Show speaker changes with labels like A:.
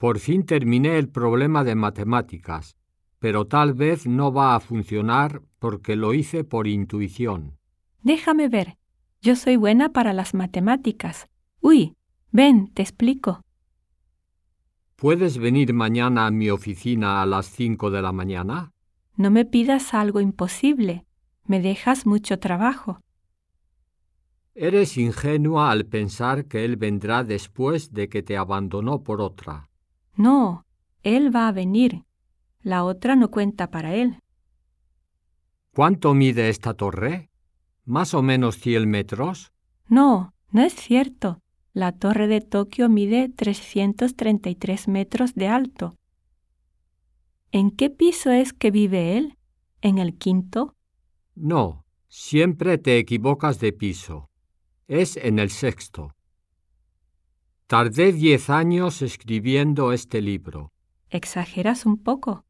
A: Por fin terminé el problema de matemáticas, pero tal vez no va a funcionar porque lo hice por intuición.
B: Déjame ver. Yo soy buena para las matemáticas. Uy, ven, te explico.
A: ¿Puedes venir mañana a mi oficina a las cinco de la mañana?
B: No me pidas algo imposible. Me dejas mucho trabajo.
A: Eres ingenua al pensar que él vendrá después de que te abandonó por otra.
B: No, él va a venir. La otra no cuenta para él.
A: ¿Cuánto mide esta torre? ¿Más o menos 100 metros?
B: No, no es cierto. La torre de Tokio mide 333 metros de alto. ¿En qué piso es que vive él? ¿En el quinto?
A: No, siempre te equivocas de piso. Es en el sexto. Tardé diez años escribiendo este libro.
B: Exageras un poco.